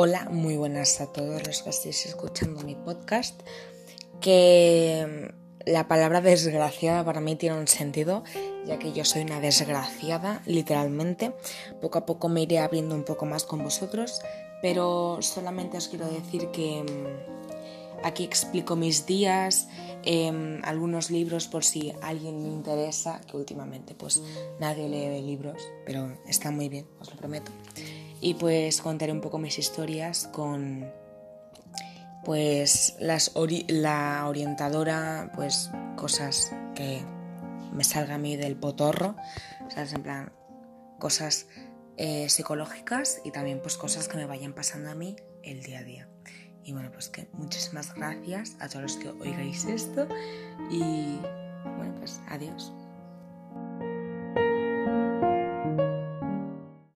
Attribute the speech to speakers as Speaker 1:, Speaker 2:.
Speaker 1: Hola, muy buenas a todos los que estéis escuchando mi podcast. Que la palabra desgraciada para mí tiene un sentido, ya que yo soy una desgraciada, literalmente. Poco a poco me iré abriendo un poco más con vosotros, pero solamente os quiero decir que mm, aquí explico mis días, em, algunos libros por si alguien le interesa, que últimamente pues nadie lee libros, pero está muy bien, os lo prometo y pues contaré un poco mis historias con pues las la orientadora, pues cosas que me salga a mí del potorro, ¿sabes? En plan, cosas eh, psicológicas y también pues cosas que me vayan pasando a mí el día a día. Y bueno, pues que muchísimas gracias a todos los que oigáis esto y bueno, pues adiós.